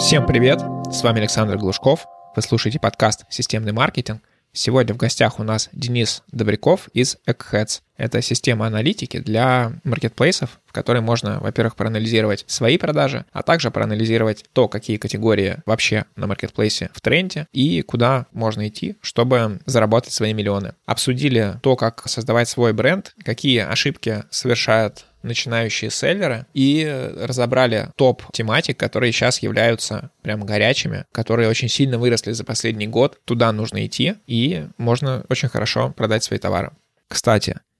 Всем привет! С вами Александр Глушков. Вы слушаете подкаст «Системный маркетинг». Сегодня в гостях у нас Денис Добряков из Eggheads. Это система аналитики для маркетплейсов, в которой можно, во-первых, проанализировать свои продажи, а также проанализировать то, какие категории вообще на маркетплейсе в тренде и куда можно идти, чтобы заработать свои миллионы. Обсудили то, как создавать свой бренд, какие ошибки совершают начинающие селлеры и разобрали топ тематик, которые сейчас являются прям горячими, которые очень сильно выросли за последний год. Туда нужно идти, и можно очень хорошо продать свои товары. Кстати,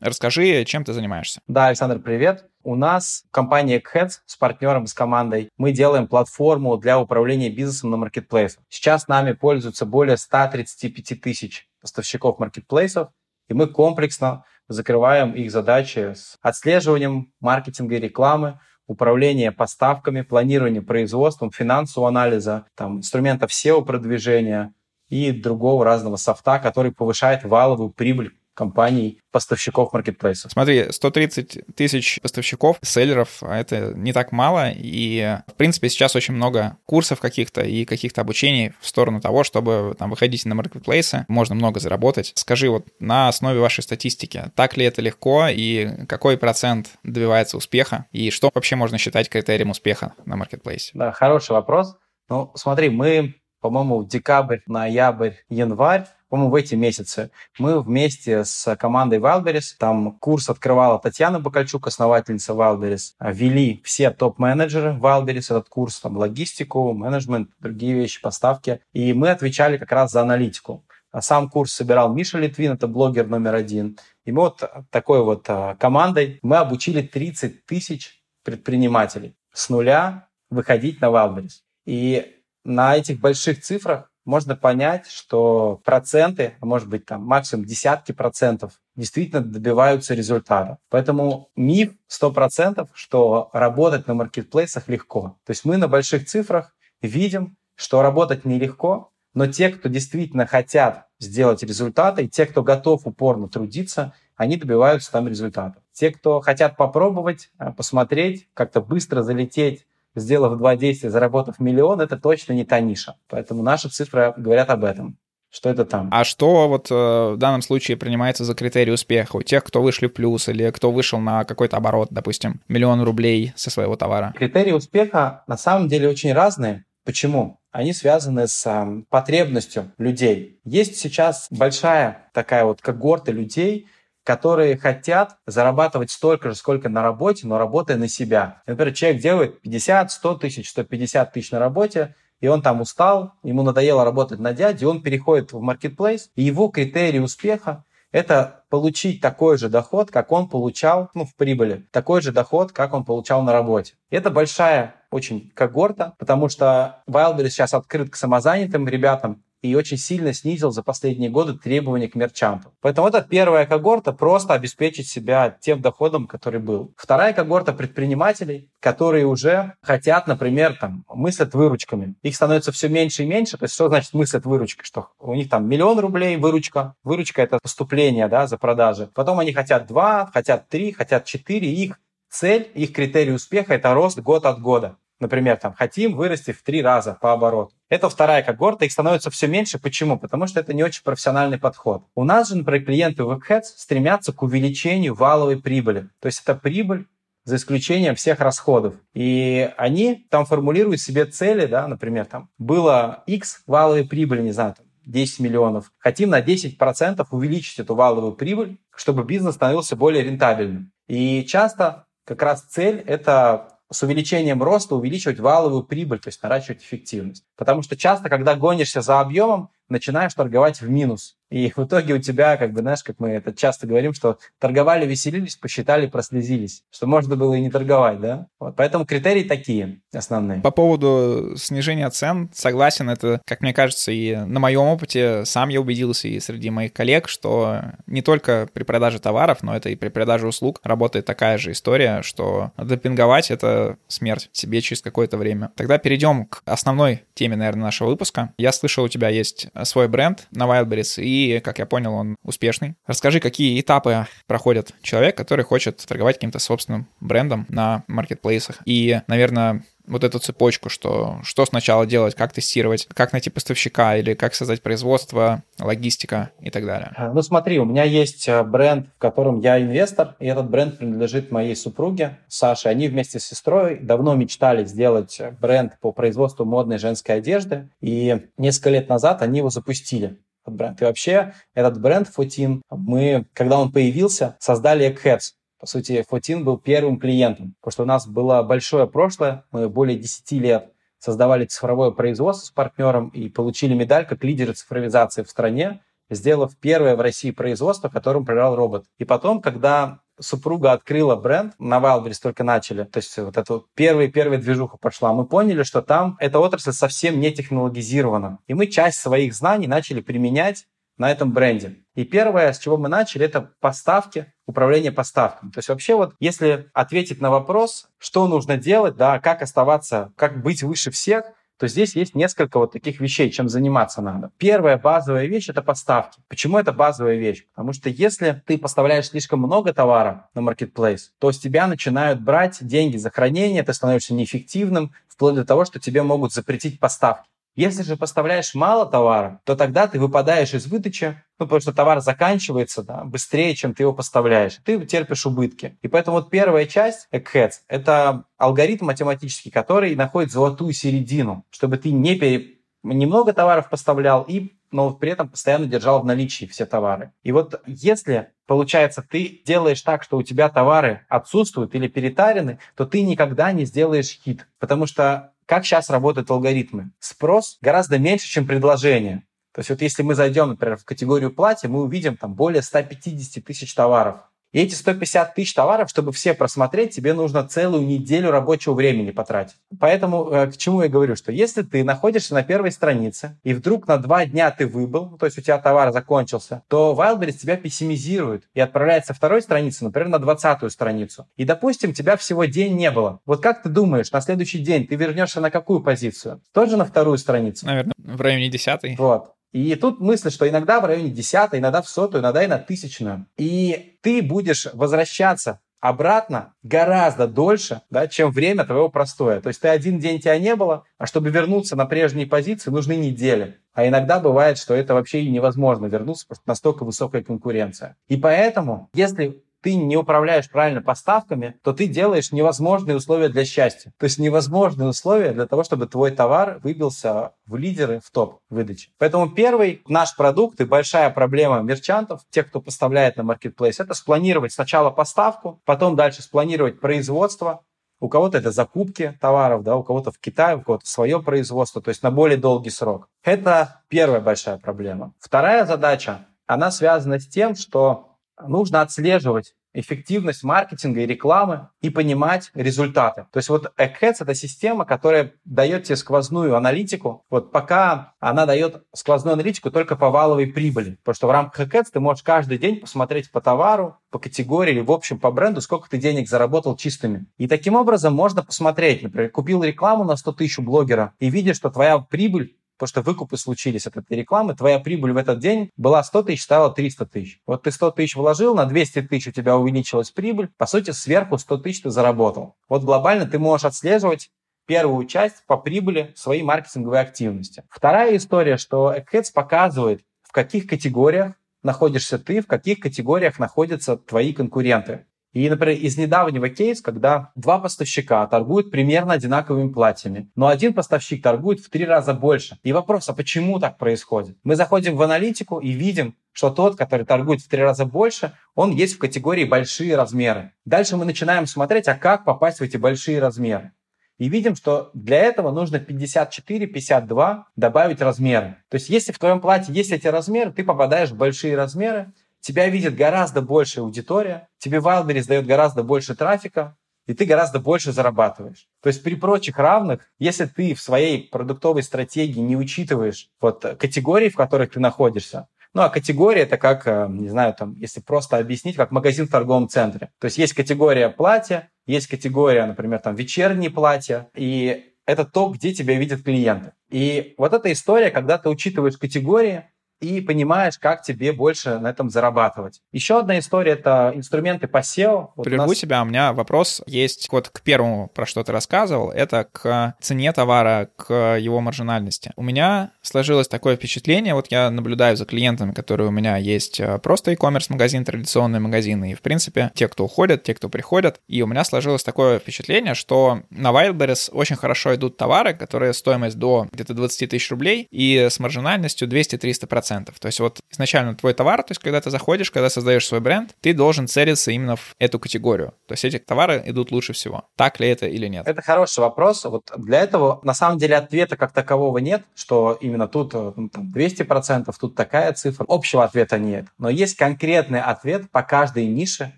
Расскажи, чем ты занимаешься. Да, Александр, привет. У нас компания Heads с партнером, с командой, мы делаем платформу для управления бизнесом на маркетплейсах. Сейчас нами пользуются более 135 тысяч поставщиков маркетплейсов, и мы комплексно закрываем их задачи с отслеживанием маркетинга и рекламы, управления поставками, планирования производством, финансового анализа, там, инструментов SEO-продвижения и другого разного софта, который повышает валовую прибыль компаний, поставщиков маркетплейсов. Смотри, 130 тысяч поставщиков, селлеров, а это не так мало, и, в принципе, сейчас очень много курсов каких-то и каких-то обучений в сторону того, чтобы там выходить на маркетплейсы, можно много заработать. Скажи, вот на основе вашей статистики, так ли это легко, и какой процент добивается успеха, и что вообще можно считать критерием успеха на маркетплейсе? Да, хороший вопрос. Ну, смотри, мы, по-моему, декабрь, ноябрь, январь по-моему, в эти месяцы. Мы вместе с командой Wildberries, там курс открывала Татьяна Бакальчук, основательница Wildberries, вели все топ-менеджеры Wildberries этот курс, там логистику, менеджмент, другие вещи, поставки. И мы отвечали как раз за аналитику. А сам курс собирал Миша Литвин, это блогер номер один. И мы вот такой вот а, командой мы обучили 30 тысяч предпринимателей с нуля выходить на Wildberries. И на этих больших цифрах можно понять, что проценты, а может быть там максимум десятки процентов действительно добиваются результата. Поэтому миф 100%, что работать на маркетплейсах легко. То есть мы на больших цифрах видим, что работать нелегко, но те, кто действительно хотят сделать результаты, и те, кто готов упорно трудиться, они добиваются там результатов. Те, кто хотят попробовать, а, посмотреть, как-то быстро залететь сделав два действия, заработав миллион, это точно не та ниша. Поэтому наши цифры говорят об этом что это там. А что вот э, в данном случае принимается за критерий успеха у тех, кто вышли в плюс или кто вышел на какой-то оборот, допустим, миллион рублей со своего товара? Критерии успеха на самом деле очень разные. Почему? Они связаны с э, потребностью людей. Есть сейчас большая такая вот когорта людей, которые хотят зарабатывать столько же, сколько на работе, но работая на себя. Например, человек делает 50, 100 тысяч, 150 тысяч на работе, и он там устал, ему надоело работать на дяде, он переходит в маркетплейс, и его критерий успеха – это получить такой же доход, как он получал ну, в прибыли, такой же доход, как он получал на работе. Это большая очень когорта, потому что Wildberries сейчас открыт к самозанятым ребятам, и очень сильно снизил за последние годы требования к мерчантам. Поэтому это первая когорта просто обеспечить себя тем доходом, который был. Вторая когорта предпринимателей, которые уже хотят, например, там, мыслят выручками. Их становится все меньше и меньше. То есть что значит мыслят выручкой? Что у них там миллион рублей выручка. Выручка – это поступление да, за продажи. Потом они хотят два, хотят три, хотят четыре. Их цель, их критерий успеха – это рост год от года. Например, там, хотим вырасти в три раза по обороту. Это вторая когорта, их становится все меньше. Почему? Потому что это не очень профессиональный подход. У нас же, например, клиенты WebHeads стремятся к увеличению валовой прибыли. То есть это прибыль за исключением всех расходов. И они там формулируют себе цели, да, например, там было X валовой прибыли, не знаю, там, 10 миллионов. Хотим на 10% увеличить эту валовую прибыль, чтобы бизнес становился более рентабельным. И часто как раз цель – это с увеличением роста увеличивать валовую прибыль, то есть наращивать эффективность. Потому что часто, когда гонишься за объемом, начинаешь торговать в минус. И в итоге у тебя, как бы, знаешь, как мы это часто говорим, что торговали, веселились, посчитали, прослезились. Что можно было и не торговать, да? Вот, поэтому критерии такие основные. По поводу снижения цен, согласен, это, как мне кажется, и на моем опыте сам я убедился и среди моих коллег, что не только при продаже товаров, но это и при продаже услуг работает такая же история, что допинговать — это смерть себе через какое-то время. Тогда перейдем к основной теме, наверное, нашего выпуска. Я слышал, у тебя есть свой бренд на Wildberries, и, как я понял, он успешный. Расскажи, какие этапы проходит человек, который хочет торговать каким-то собственным брендом на маркетплейсах. И, наверное, вот эту цепочку, что, что сначала делать, как тестировать, как найти поставщика или как создать производство, логистика и так далее. А, ну смотри, у меня есть э, бренд, в котором я инвестор, и этот бренд принадлежит моей супруге Саше. Они вместе с сестрой давно мечтали сделать бренд по производству модной женской одежды, и несколько лет назад они его запустили этот бренд. И вообще этот бренд Фотин, мы, когда он появился, создали Eggheads. По сути, Фотин был первым клиентом, потому что у нас было большое прошлое, мы более 10 лет создавали цифровое производство с партнером и получили медаль как лидеры цифровизации в стране, сделав первое в России производство, которым управлял робот. И потом, когда супруга открыла бренд, на Wildberries только начали, то есть вот эта первая-первая движуха пошла, мы поняли, что там эта отрасль совсем не технологизирована. И мы часть своих знаний начали применять на этом бренде. И первое, с чего мы начали, это поставки, управление поставками. То есть вообще вот, если ответить на вопрос, что нужно делать, да, как оставаться, как быть выше всех, то здесь есть несколько вот таких вещей, чем заниматься надо. Первая базовая вещь – это поставки. Почему это базовая вещь? Потому что если ты поставляешь слишком много товара на marketplace, то с тебя начинают брать деньги за хранение, ты становишься неэффективным, вплоть до того, что тебе могут запретить поставки. Если же поставляешь мало товара, то тогда ты выпадаешь из выдачи, ну, потому что товар заканчивается да, быстрее, чем ты его поставляешь. Ты терпишь убытки. И поэтому вот первая часть Eggheads – это алгоритм математический, который находит золотую середину, чтобы ты не пере... немного товаров поставлял и но при этом постоянно держал в наличии все товары. И вот если, получается, ты делаешь так, что у тебя товары отсутствуют или перетарены, то ты никогда не сделаешь хит. Потому что как сейчас работают алгоритмы? Спрос гораздо меньше, чем предложение. То есть вот если мы зайдем, например, в категорию платья, мы увидим там более 150 тысяч товаров. И эти 150 тысяч товаров, чтобы все просмотреть, тебе нужно целую неделю рабочего времени потратить. Поэтому э, к чему я говорю, что если ты находишься на первой странице, и вдруг на два дня ты выбыл, то есть у тебя товар закончился, то Wildberries тебя пессимизирует и отправляет со второй страницы, например, на двадцатую страницу. И, допустим, тебя всего день не было. Вот как ты думаешь, на следующий день ты вернешься на какую позицию? Тоже на вторую страницу? Наверное, в районе десятой. Вот. И тут мысль, что иногда в районе десятой, иногда в сотую, иногда и на тысячную. И ты будешь возвращаться обратно гораздо дольше, да, чем время твоего простоя. То есть ты один день тебя не было, а чтобы вернуться на прежние позиции, нужны недели. А иногда бывает, что это вообще и невозможно вернуться, потому что настолько высокая конкуренция. И поэтому, если ты не управляешь правильно поставками, то ты делаешь невозможные условия для счастья. То есть невозможные условия для того, чтобы твой товар выбился в лидеры, в топ выдачи. Поэтому первый наш продукт и большая проблема мерчантов, тех, кто поставляет на marketplace, это спланировать сначала поставку, потом дальше спланировать производство, у кого-то это закупки товаров, да, у кого-то в Китае, у кого-то свое производство, то есть на более долгий срок. Это первая большая проблема. Вторая задача, она связана с тем, что нужно отслеживать эффективность маркетинга и рекламы и понимать результаты. То есть вот Eggheads — это система, которая дает тебе сквозную аналитику. Вот пока она дает сквозную аналитику только по валовой прибыли. Потому что в рамках Eggheads ты можешь каждый день посмотреть по товару, по категории или в общем по бренду, сколько ты денег заработал чистыми. И таким образом можно посмотреть, например, купил рекламу на 100 тысяч блогера и видишь, что твоя прибыль потому что выкупы случились от этой рекламы, твоя прибыль в этот день была 100 тысяч, стала 300 тысяч. Вот ты 100 тысяч вложил, на 200 тысяч у тебя увеличилась прибыль, по сути, сверху 100 тысяч ты заработал. Вот глобально ты можешь отслеживать первую часть по прибыли своей маркетинговой активности. Вторая история, что Eggheads показывает, в каких категориях находишься ты, в каких категориях находятся твои конкуренты. И, например, из недавнего кейса, когда два поставщика торгуют примерно одинаковыми платьями, но один поставщик торгует в три раза больше. И вопрос, а почему так происходит? Мы заходим в аналитику и видим, что тот, который торгует в три раза больше, он есть в категории большие размеры. Дальше мы начинаем смотреть, а как попасть в эти большие размеры. И видим, что для этого нужно 54-52 добавить размеры. То есть если в твоем платье есть эти размеры, ты попадаешь в большие размеры, тебя видит гораздо большая аудитория, тебе Wildberries дает гораздо больше трафика, и ты гораздо больше зарабатываешь. То есть при прочих равных, если ты в своей продуктовой стратегии не учитываешь вот категории, в которых ты находишься, ну, а категория это как, э, не знаю, там, если просто объяснить, как магазин в торговом центре. То есть есть категория платья, есть категория, например, там, вечерние платья, и это то, где тебя видят клиенты. И вот эта история, когда ты учитываешь категории, и понимаешь, как тебе больше на этом зарабатывать. Еще одна история — это инструменты по SEO. Вот Прерву нас... тебя, у меня вопрос есть вот к первому, про что ты рассказывал, это к цене товара, к его маржинальности. У меня сложилось такое впечатление, вот я наблюдаю за клиентами, которые у меня есть э, просто e-commerce магазин, традиционные магазины, и, в принципе, те, кто уходят, те, кто приходят, и у меня сложилось такое впечатление, что на Wildberries очень хорошо идут товары, которые стоимость до где-то 20 тысяч рублей и с маржинальностью 200-300%. 100%. То есть вот изначально твой товар, то есть когда ты заходишь, когда создаешь свой бренд, ты должен целиться именно в эту категорию. То есть эти товары идут лучше всего. Так ли это или нет? Это хороший вопрос. Вот для этого на самом деле ответа как такового нет, что именно тут э, ну, там, 200%, тут такая цифра. Общего ответа нет. Но есть конкретный ответ по каждой нише,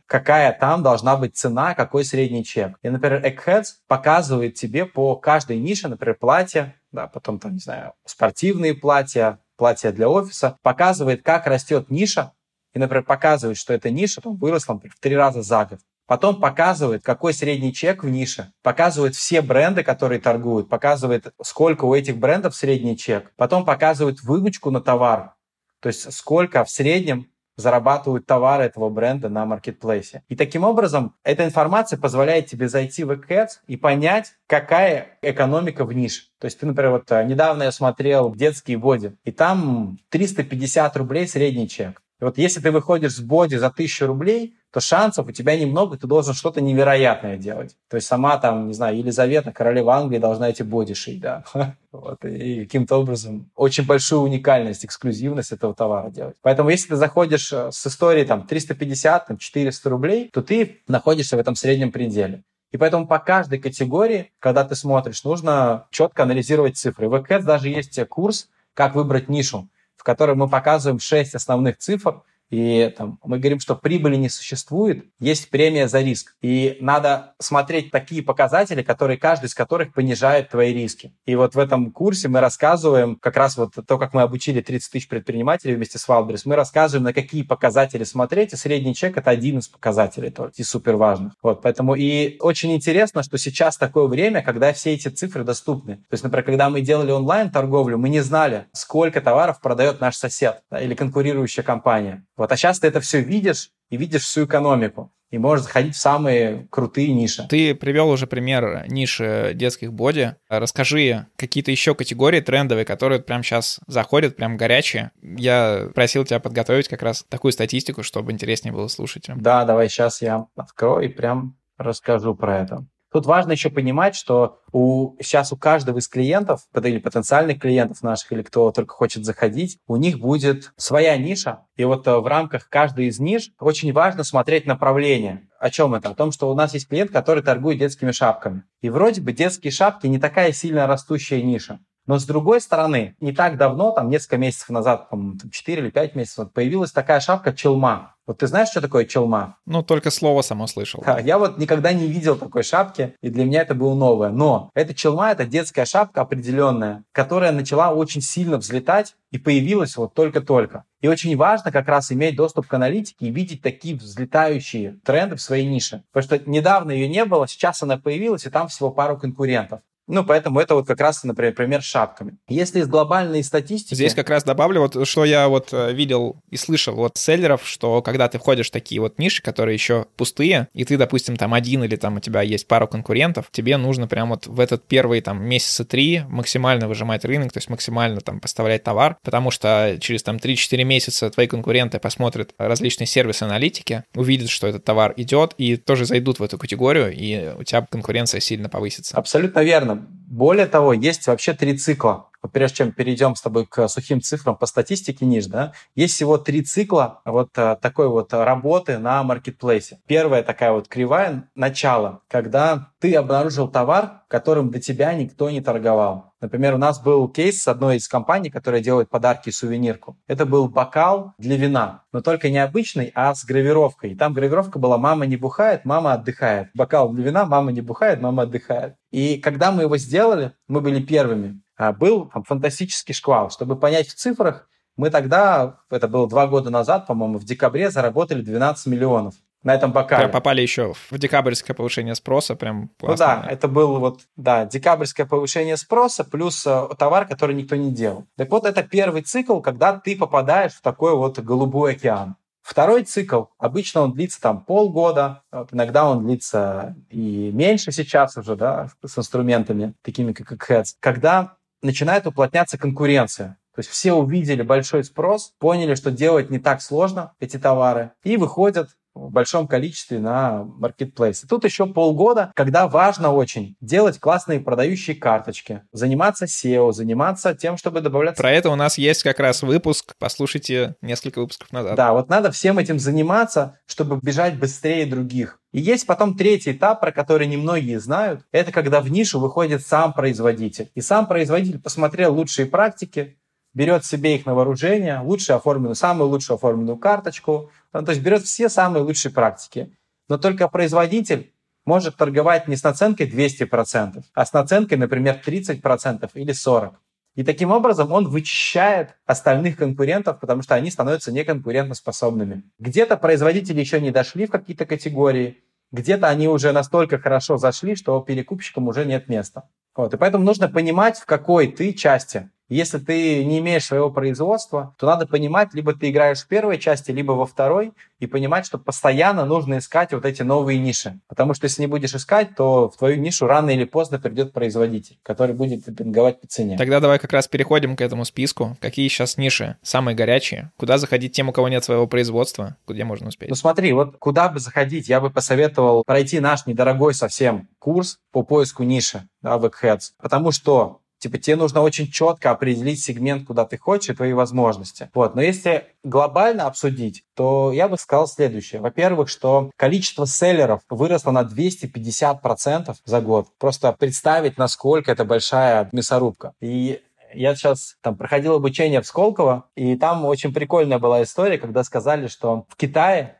какая там должна быть цена, какой средний чек. И, например, Eggheads показывает тебе по каждой нише, например, платье, да, потом там, не знаю, спортивные платья, платье для офиса, показывает, как растет ниша, и, например, показывает, что эта ниша там, выросла например, в три раза за год. Потом показывает, какой средний чек в нише, показывает все бренды, которые торгуют, показывает, сколько у этих брендов средний чек. Потом показывает выручку на товар, то есть сколько в среднем зарабатывают товары этого бренда на маркетплейсе. И таким образом эта информация позволяет тебе зайти в Ads и понять, какая экономика в нише. То есть ты, например, вот э, недавно я смотрел детские боди, и там 350 рублей средний чек. И вот если ты выходишь с боди за 1000 рублей, то шансов у тебя немного, ты должен что-то невероятное делать. То есть сама там, не знаю, Елизавета, королева Англии, должна эти боди шить, да. Вот, и каким-то образом очень большую уникальность, эксклюзивность этого товара делать. Поэтому если ты заходишь э, с историей там 350, там, 400 рублей, то ты находишься в этом среднем пределе. И поэтому по каждой категории, когда ты смотришь, нужно четко анализировать цифры. В Ads даже есть курс «Как выбрать нишу», в котором мы показываем 6 основных цифр, и там, мы говорим, что прибыли не существует, есть премия за риск. И надо смотреть такие показатели, которые каждый из которых понижает твои риски. И вот в этом курсе мы рассказываем как раз вот то, как мы обучили 30 тысяч предпринимателей вместе с Wildberries, мы рассказываем, на какие показатели смотреть, и средний чек — это один из показателей только, и супер важных. Вот, поэтому и очень интересно, что сейчас такое время, когда все эти цифры доступны. То есть, например, когда мы делали онлайн-торговлю, мы не знали, сколько товаров продает наш сосед да, или конкурирующая компания. Вот, а сейчас ты это все видишь и видишь всю экономику и можешь заходить в самые крутые ниши. Ты привел уже пример ниши детских боди. Расскажи какие-то еще категории трендовые, которые прямо сейчас заходят, прям горячие. Я просил тебя подготовить как раз такую статистику, чтобы интереснее было слушать. Да, давай сейчас я открою и прям расскажу про это. Тут важно еще понимать, что у, сейчас у каждого из клиентов, или потенциальных клиентов наших, или кто только хочет заходить, у них будет своя ниша. И вот э, в рамках каждой из ниш очень важно смотреть направление. О чем это? О том, что у нас есть клиент, который торгует детскими шапками. И вроде бы детские шапки не такая сильно растущая ниша. Но с другой стороны, не так давно, там несколько месяцев назад, по-моему, 4 или 5 месяцев, появилась такая шапка челма. Вот ты знаешь, что такое челма? Ну, только слово само слышал. Да, я вот никогда не видел такой шапки, и для меня это было новое. Но эта челма — это детская шапка определенная, которая начала очень сильно взлетать и появилась вот только-только. И очень важно как раз иметь доступ к аналитике и видеть такие взлетающие тренды в своей нише. Потому что недавно ее не было, сейчас она появилась, и там всего пару конкурентов. Ну, поэтому это вот как раз, например, пример с шапками. Если из глобальной статистики... Здесь как раз добавлю, вот что я вот э, видел и слышал от селлеров, что когда ты входишь в такие вот ниши, которые еще пустые, и ты, допустим, там один или там у тебя есть пару конкурентов, тебе нужно прям вот в этот первый там месяца три максимально выжимать рынок, то есть максимально там поставлять товар, потому что через там 3-4 месяца твои конкуренты посмотрят различные сервисы аналитики, увидят, что этот товар идет, и тоже зайдут в эту категорию, и у тебя конкуренция сильно повысится. Абсолютно верно. Более того, есть вообще три цикла прежде чем перейдем с тобой к сухим цифрам по статистике ниш, да, есть всего три цикла вот а, такой вот работы на маркетплейсе. Первая такая вот кривая начало, когда ты обнаружил товар, которым до тебя никто не торговал. Например, у нас был кейс с одной из компаний, которая делает подарки и сувенирку. Это был бокал для вина, но только не обычный, а с гравировкой. И там гравировка была «Мама не бухает, мама отдыхает». Бокал для вина «Мама не бухает, мама отдыхает». И когда мы его сделали, мы были первыми. А, был фантастический шквал. Чтобы понять в цифрах, мы тогда, это было два года назад, по-моему, в декабре заработали 12 миллионов на этом бокале. Прям попали еще в декабрьское повышение спроса, прям классно. Ну да, это был вот, да, декабрьское повышение спроса плюс э, товар, который никто не делал. Так вот, это первый цикл, когда ты попадаешь в такой вот голубой океан. Второй цикл, обычно он длится там полгода, иногда он длится и меньше сейчас уже, да, с инструментами, такими как Heads, когда начинает уплотняться конкуренция. То есть все увидели большой спрос, поняли, что делать не так сложно эти товары, и выходят в большом количестве на маркетплейсы. Тут еще полгода, когда важно очень делать классные продающие карточки, заниматься SEO, заниматься тем, чтобы добавлять... Про это у нас есть как раз выпуск, послушайте несколько выпусков назад. Да, вот надо всем этим заниматься, чтобы бежать быстрее других. И есть потом третий этап, про который немногие знают. Это когда в нишу выходит сам производитель. И сам производитель посмотрел лучшие практики, берет себе их на вооружение, лучше оформленную, самую лучшую оформленную карточку, ну, то есть берет все самые лучшие практики. Но только производитель может торговать не с наценкой 200%, а с наценкой, например, 30% или 40%. И таким образом он вычищает остальных конкурентов, потому что они становятся неконкурентоспособными. Где-то производители еще не дошли в какие-то категории, где-то они уже настолько хорошо зашли, что перекупщикам уже нет места. Вот. И поэтому нужно понимать, в какой ты части если ты не имеешь своего производства, то надо понимать, либо ты играешь в первой части, либо во второй, и понимать, что постоянно нужно искать вот эти новые ниши. Потому что если не будешь искать, то в твою нишу рано или поздно придет производитель, который будет демпинговать по цене. Тогда давай как раз переходим к этому списку. Какие сейчас ниши самые горячие? Куда заходить тем, у кого нет своего производства? Где можно успеть? Ну смотри, вот куда бы заходить, я бы посоветовал пройти наш недорогой совсем курс по поиску ниши да, в Eggheads. Потому что Типа тебе нужно очень четко определить сегмент, куда ты хочешь, и твои возможности. Вот. Но если глобально обсудить, то я бы сказал следующее. Во-первых, что количество селлеров выросло на 250% за год. Просто представить, насколько это большая мясорубка. И я сейчас там проходил обучение в Сколково, и там очень прикольная была история, когда сказали, что в Китае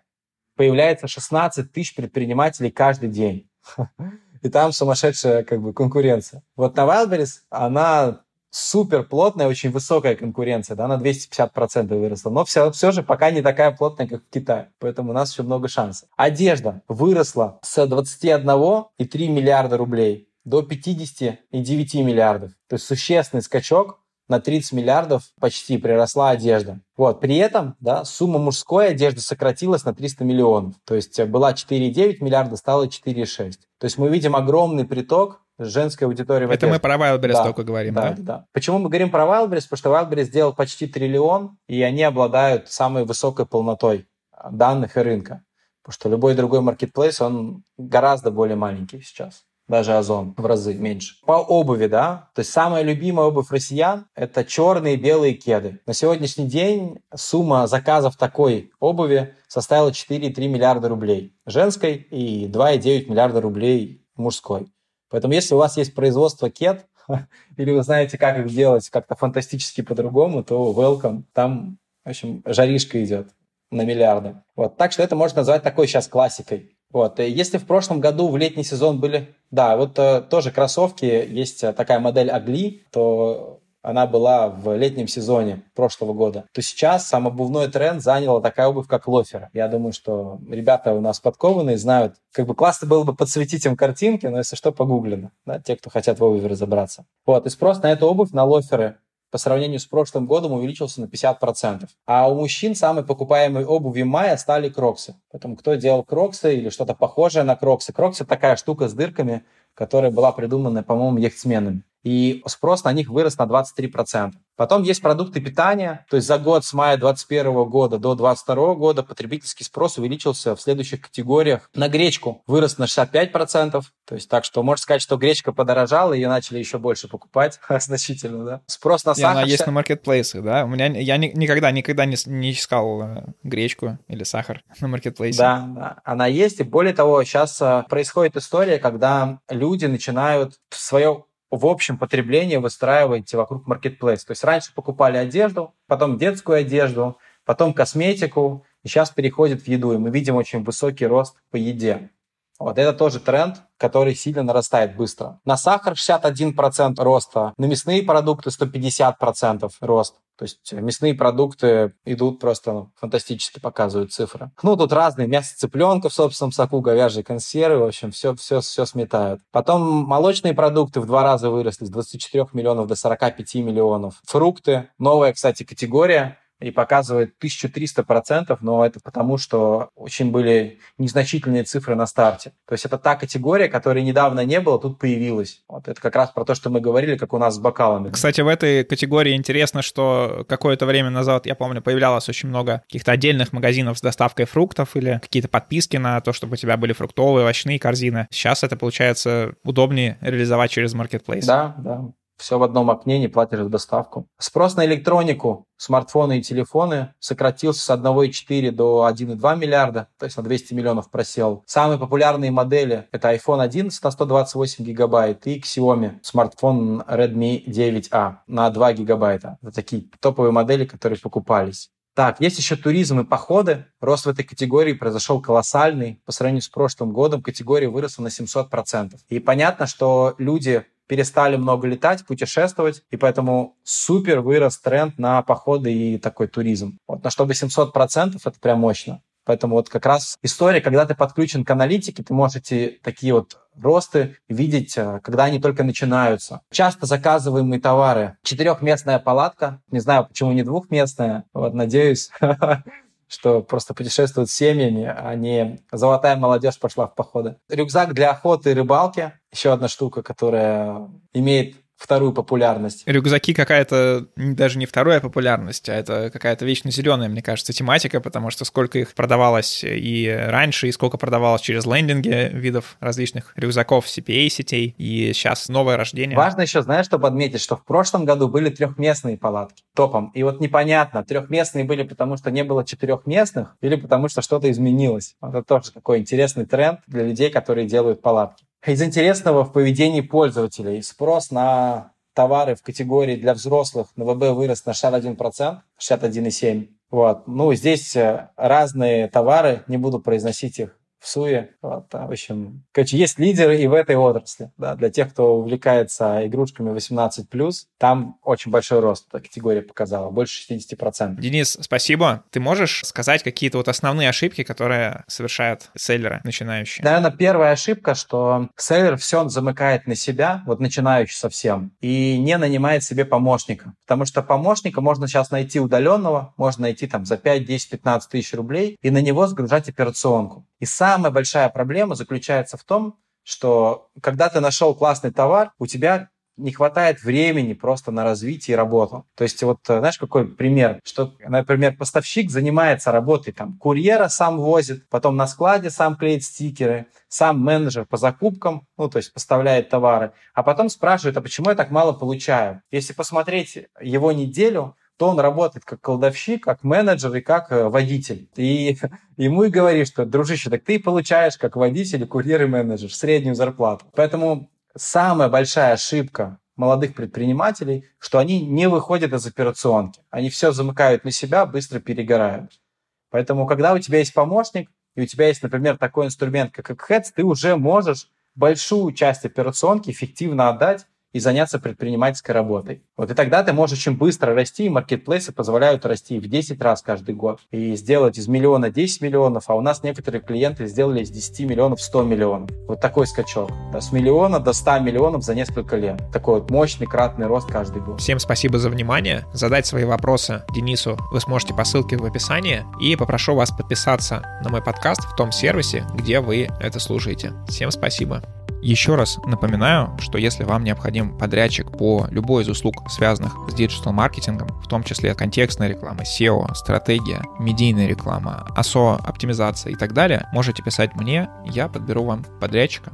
появляется 16 тысяч предпринимателей каждый день. и там сумасшедшая как бы конкуренция. Вот на Wildberries она супер плотная, очень высокая конкуренция, да, на 250% выросла, но все, все же пока не такая плотная, как в Китае, поэтому у нас еще много шансов. Одежда выросла с 21,3 миллиарда рублей до 50,9 миллиардов, то есть существенный скачок, на 30 миллиардов почти приросла одежда. Вот. При этом да, сумма мужской одежды сократилась на 300 миллионов. То есть э, была 4,9 миллиарда, стала 4,6. То есть мы видим огромный приток женской аудитории в Это мы про Wildberries да, только говорим, да, да? Да, Почему мы говорим про Wildberries? Потому что Wildberries сделал почти триллион, и они обладают самой высокой полнотой данных и рынка. Потому что любой другой маркетплейс, он гораздо более маленький сейчас даже Озон в разы меньше. По обуви, да, то есть самая любимая обувь россиян – это черные и белые кеды. На сегодняшний день сумма заказов такой обуви составила 4,3 миллиарда рублей женской и 2,9 миллиарда рублей мужской. Поэтому если у вас есть производство кед, или вы знаете, как их делать как-то фантастически по-другому, то welcome. Там, в общем, жаришка идет на миллиарды. Вот. Так что это можно назвать такой сейчас классикой. Вот. И если в прошлом году в летний сезон были... Да, вот э, тоже кроссовки, есть э, такая модель Агли, то она была в летнем сезоне прошлого года, то сейчас сам обувной тренд заняла такая обувь, как лоферы. Я думаю, что ребята у нас подкованные, знают. Как бы классно было бы подсветить им картинки, но если что, погуглено, да, те, кто хотят в обуви разобраться. Вот, и спрос на эту обувь, на лоферы по сравнению с прошлым годом увеличился на 50%. А у мужчин самой покупаемой обувью мая стали кроксы. Поэтому кто делал кроксы или что-то похожее на кроксы? Кроксы такая штука с дырками, которая была придумана, по-моему, яхтсменами. И спрос на них вырос на 23%. Потом есть продукты питания, то есть за год с мая 2021 года до 2022 года потребительский спрос увеличился в следующих категориях. На гречку вырос на 65%, то есть так что можно сказать, что гречка подорожала, ее начали еще больше покупать значительно, да. Спрос на сахар... И она есть на маркетплейсах, да? У меня, я ни, никогда, никогда не, не искал э, гречку или сахар на маркетплейсе. Да, да, она есть, и более того, сейчас э, происходит история, когда люди начинают свое в общем потреблении выстраиваете вокруг маркетплейса. То есть раньше покупали одежду, потом детскую одежду, потом косметику, и сейчас переходит в еду. И мы видим очень высокий рост по еде. Вот это тоже тренд, который сильно нарастает быстро. На сахар 61% роста, на мясные продукты 150% рост. То есть мясные продукты идут просто ну, фантастически показывают цифры. Ну, тут разные мясо цыпленка в собственном соку, говяжьи консервы, в общем, все, все, все сметают. Потом молочные продукты в два раза выросли с 24 миллионов до 45 миллионов. Фрукты, новая, кстати, категория, и показывает 1300%, но это потому, что очень были незначительные цифры на старте. То есть это та категория, которой недавно не было, тут появилась. Вот это как раз про то, что мы говорили, как у нас с бокалами. Кстати, в этой категории интересно, что какое-то время назад, я помню, появлялось очень много каких-то отдельных магазинов с доставкой фруктов или какие-то подписки на то, чтобы у тебя были фруктовые, овощные корзины. Сейчас это получается удобнее реализовать через маркетплейс. Да, да все в одном окне, не платишь за доставку. Спрос на электронику, смартфоны и телефоны сократился с 1,4 до 1,2 миллиарда, то есть на 200 миллионов просел. Самые популярные модели – это iPhone 11 на 128 гигабайт и Xiaomi смартфон Redmi 9A на 2 гигабайта. Это такие топовые модели, которые покупались. Так, есть еще туризм и походы. Рост в этой категории произошел колоссальный. По сравнению с прошлым годом категория выросла на 700%. И понятно, что люди перестали много летать, путешествовать, и поэтому супер вырос тренд на походы и такой туризм. Вот на что 800% это прям мощно. Поэтому вот как раз история, когда ты подключен к аналитике, ты можешь эти такие вот росты видеть, э, когда они только начинаются. Часто заказываемые товары. Четырехместная палатка. Не знаю, почему не двухместная. Вот, надеюсь, что просто путешествуют с семьями, а не золотая молодежь пошла в походы. Рюкзак для охоты и рыбалки. Еще одна штука, которая имеет вторую популярность. Рюкзаки какая-то даже не вторая популярность, а это какая-то вечно зеленая, мне кажется, тематика, потому что сколько их продавалось и раньше, и сколько продавалось через лендинги видов различных рюкзаков CPA-сетей, и сейчас новое рождение. Важно еще, знаешь, чтобы отметить, что в прошлом году были трехместные палатки топом. И вот непонятно, трехместные были потому, что не было четырехместных, или потому что что-то изменилось. Это тоже такой интересный тренд для людей, которые делают палатки. Из интересного в поведении пользователей спрос на товары в категории для взрослых на ВБ вырос на 61%, 61,7%. Вот. Ну, здесь э, разные товары, не буду произносить их в СУЕ. Вот, в общем, короче, есть лидеры и в этой отрасли. Да, для тех, кто увлекается игрушками 18+, там очень большой рост эта категория показала, больше 60%. Денис, спасибо. Ты можешь сказать какие-то вот основные ошибки, которые совершают селлеры начинающие? Наверное, первая ошибка, что селлер все замыкает на себя, вот начинающий совсем, и не нанимает себе помощника. Потому что помощника можно сейчас найти удаленного, можно найти там за 5, 10, 15 тысяч рублей и на него сгружать операционку. И самая большая проблема заключается в том, что когда ты нашел классный товар, у тебя не хватает времени просто на развитие и работу. То есть вот э, знаешь, какой пример? Что, например, поставщик занимается работой, там, курьера сам возит, потом на складе сам клеит стикеры, сам менеджер по закупкам, ну, то есть поставляет товары, а потом спрашивает, а почему я так мало получаю? Если посмотреть его неделю, то он работает как колдовщик, как менеджер и как э, водитель. И ему и говоришь, что, дружище, так ты получаешь как водитель, курьер и менеджер среднюю зарплату. Поэтому самая большая ошибка молодых предпринимателей, что они не выходят из операционки. Они все замыкают на себя, быстро перегорают. Поэтому, когда у тебя есть помощник, и у тебя есть, например, такой инструмент, как Heads, ты уже можешь большую часть операционки эффективно отдать и заняться предпринимательской работой. Вот и тогда ты можешь очень быстро расти, и маркетплейсы позволяют расти в 10 раз каждый год. И сделать из миллиона 10 миллионов, а у нас некоторые клиенты сделали из 10 миллионов 100 миллионов. Вот такой скачок. Да, с миллиона до 100 миллионов за несколько лет. Такой вот мощный кратный рост каждый год. Всем спасибо за внимание. Задать свои вопросы Денису вы сможете по ссылке в описании. И попрошу вас подписаться на мой подкаст в том сервисе, где вы это слушаете. Всем спасибо. Еще раз напоминаю, что если вам необходим подрядчик по любой из услуг, связанных с диджитал-маркетингом, в том числе контекстная реклама, SEO, стратегия, медийная реклама, ASO, оптимизация и так далее, можете писать мне, я подберу вам подрядчика.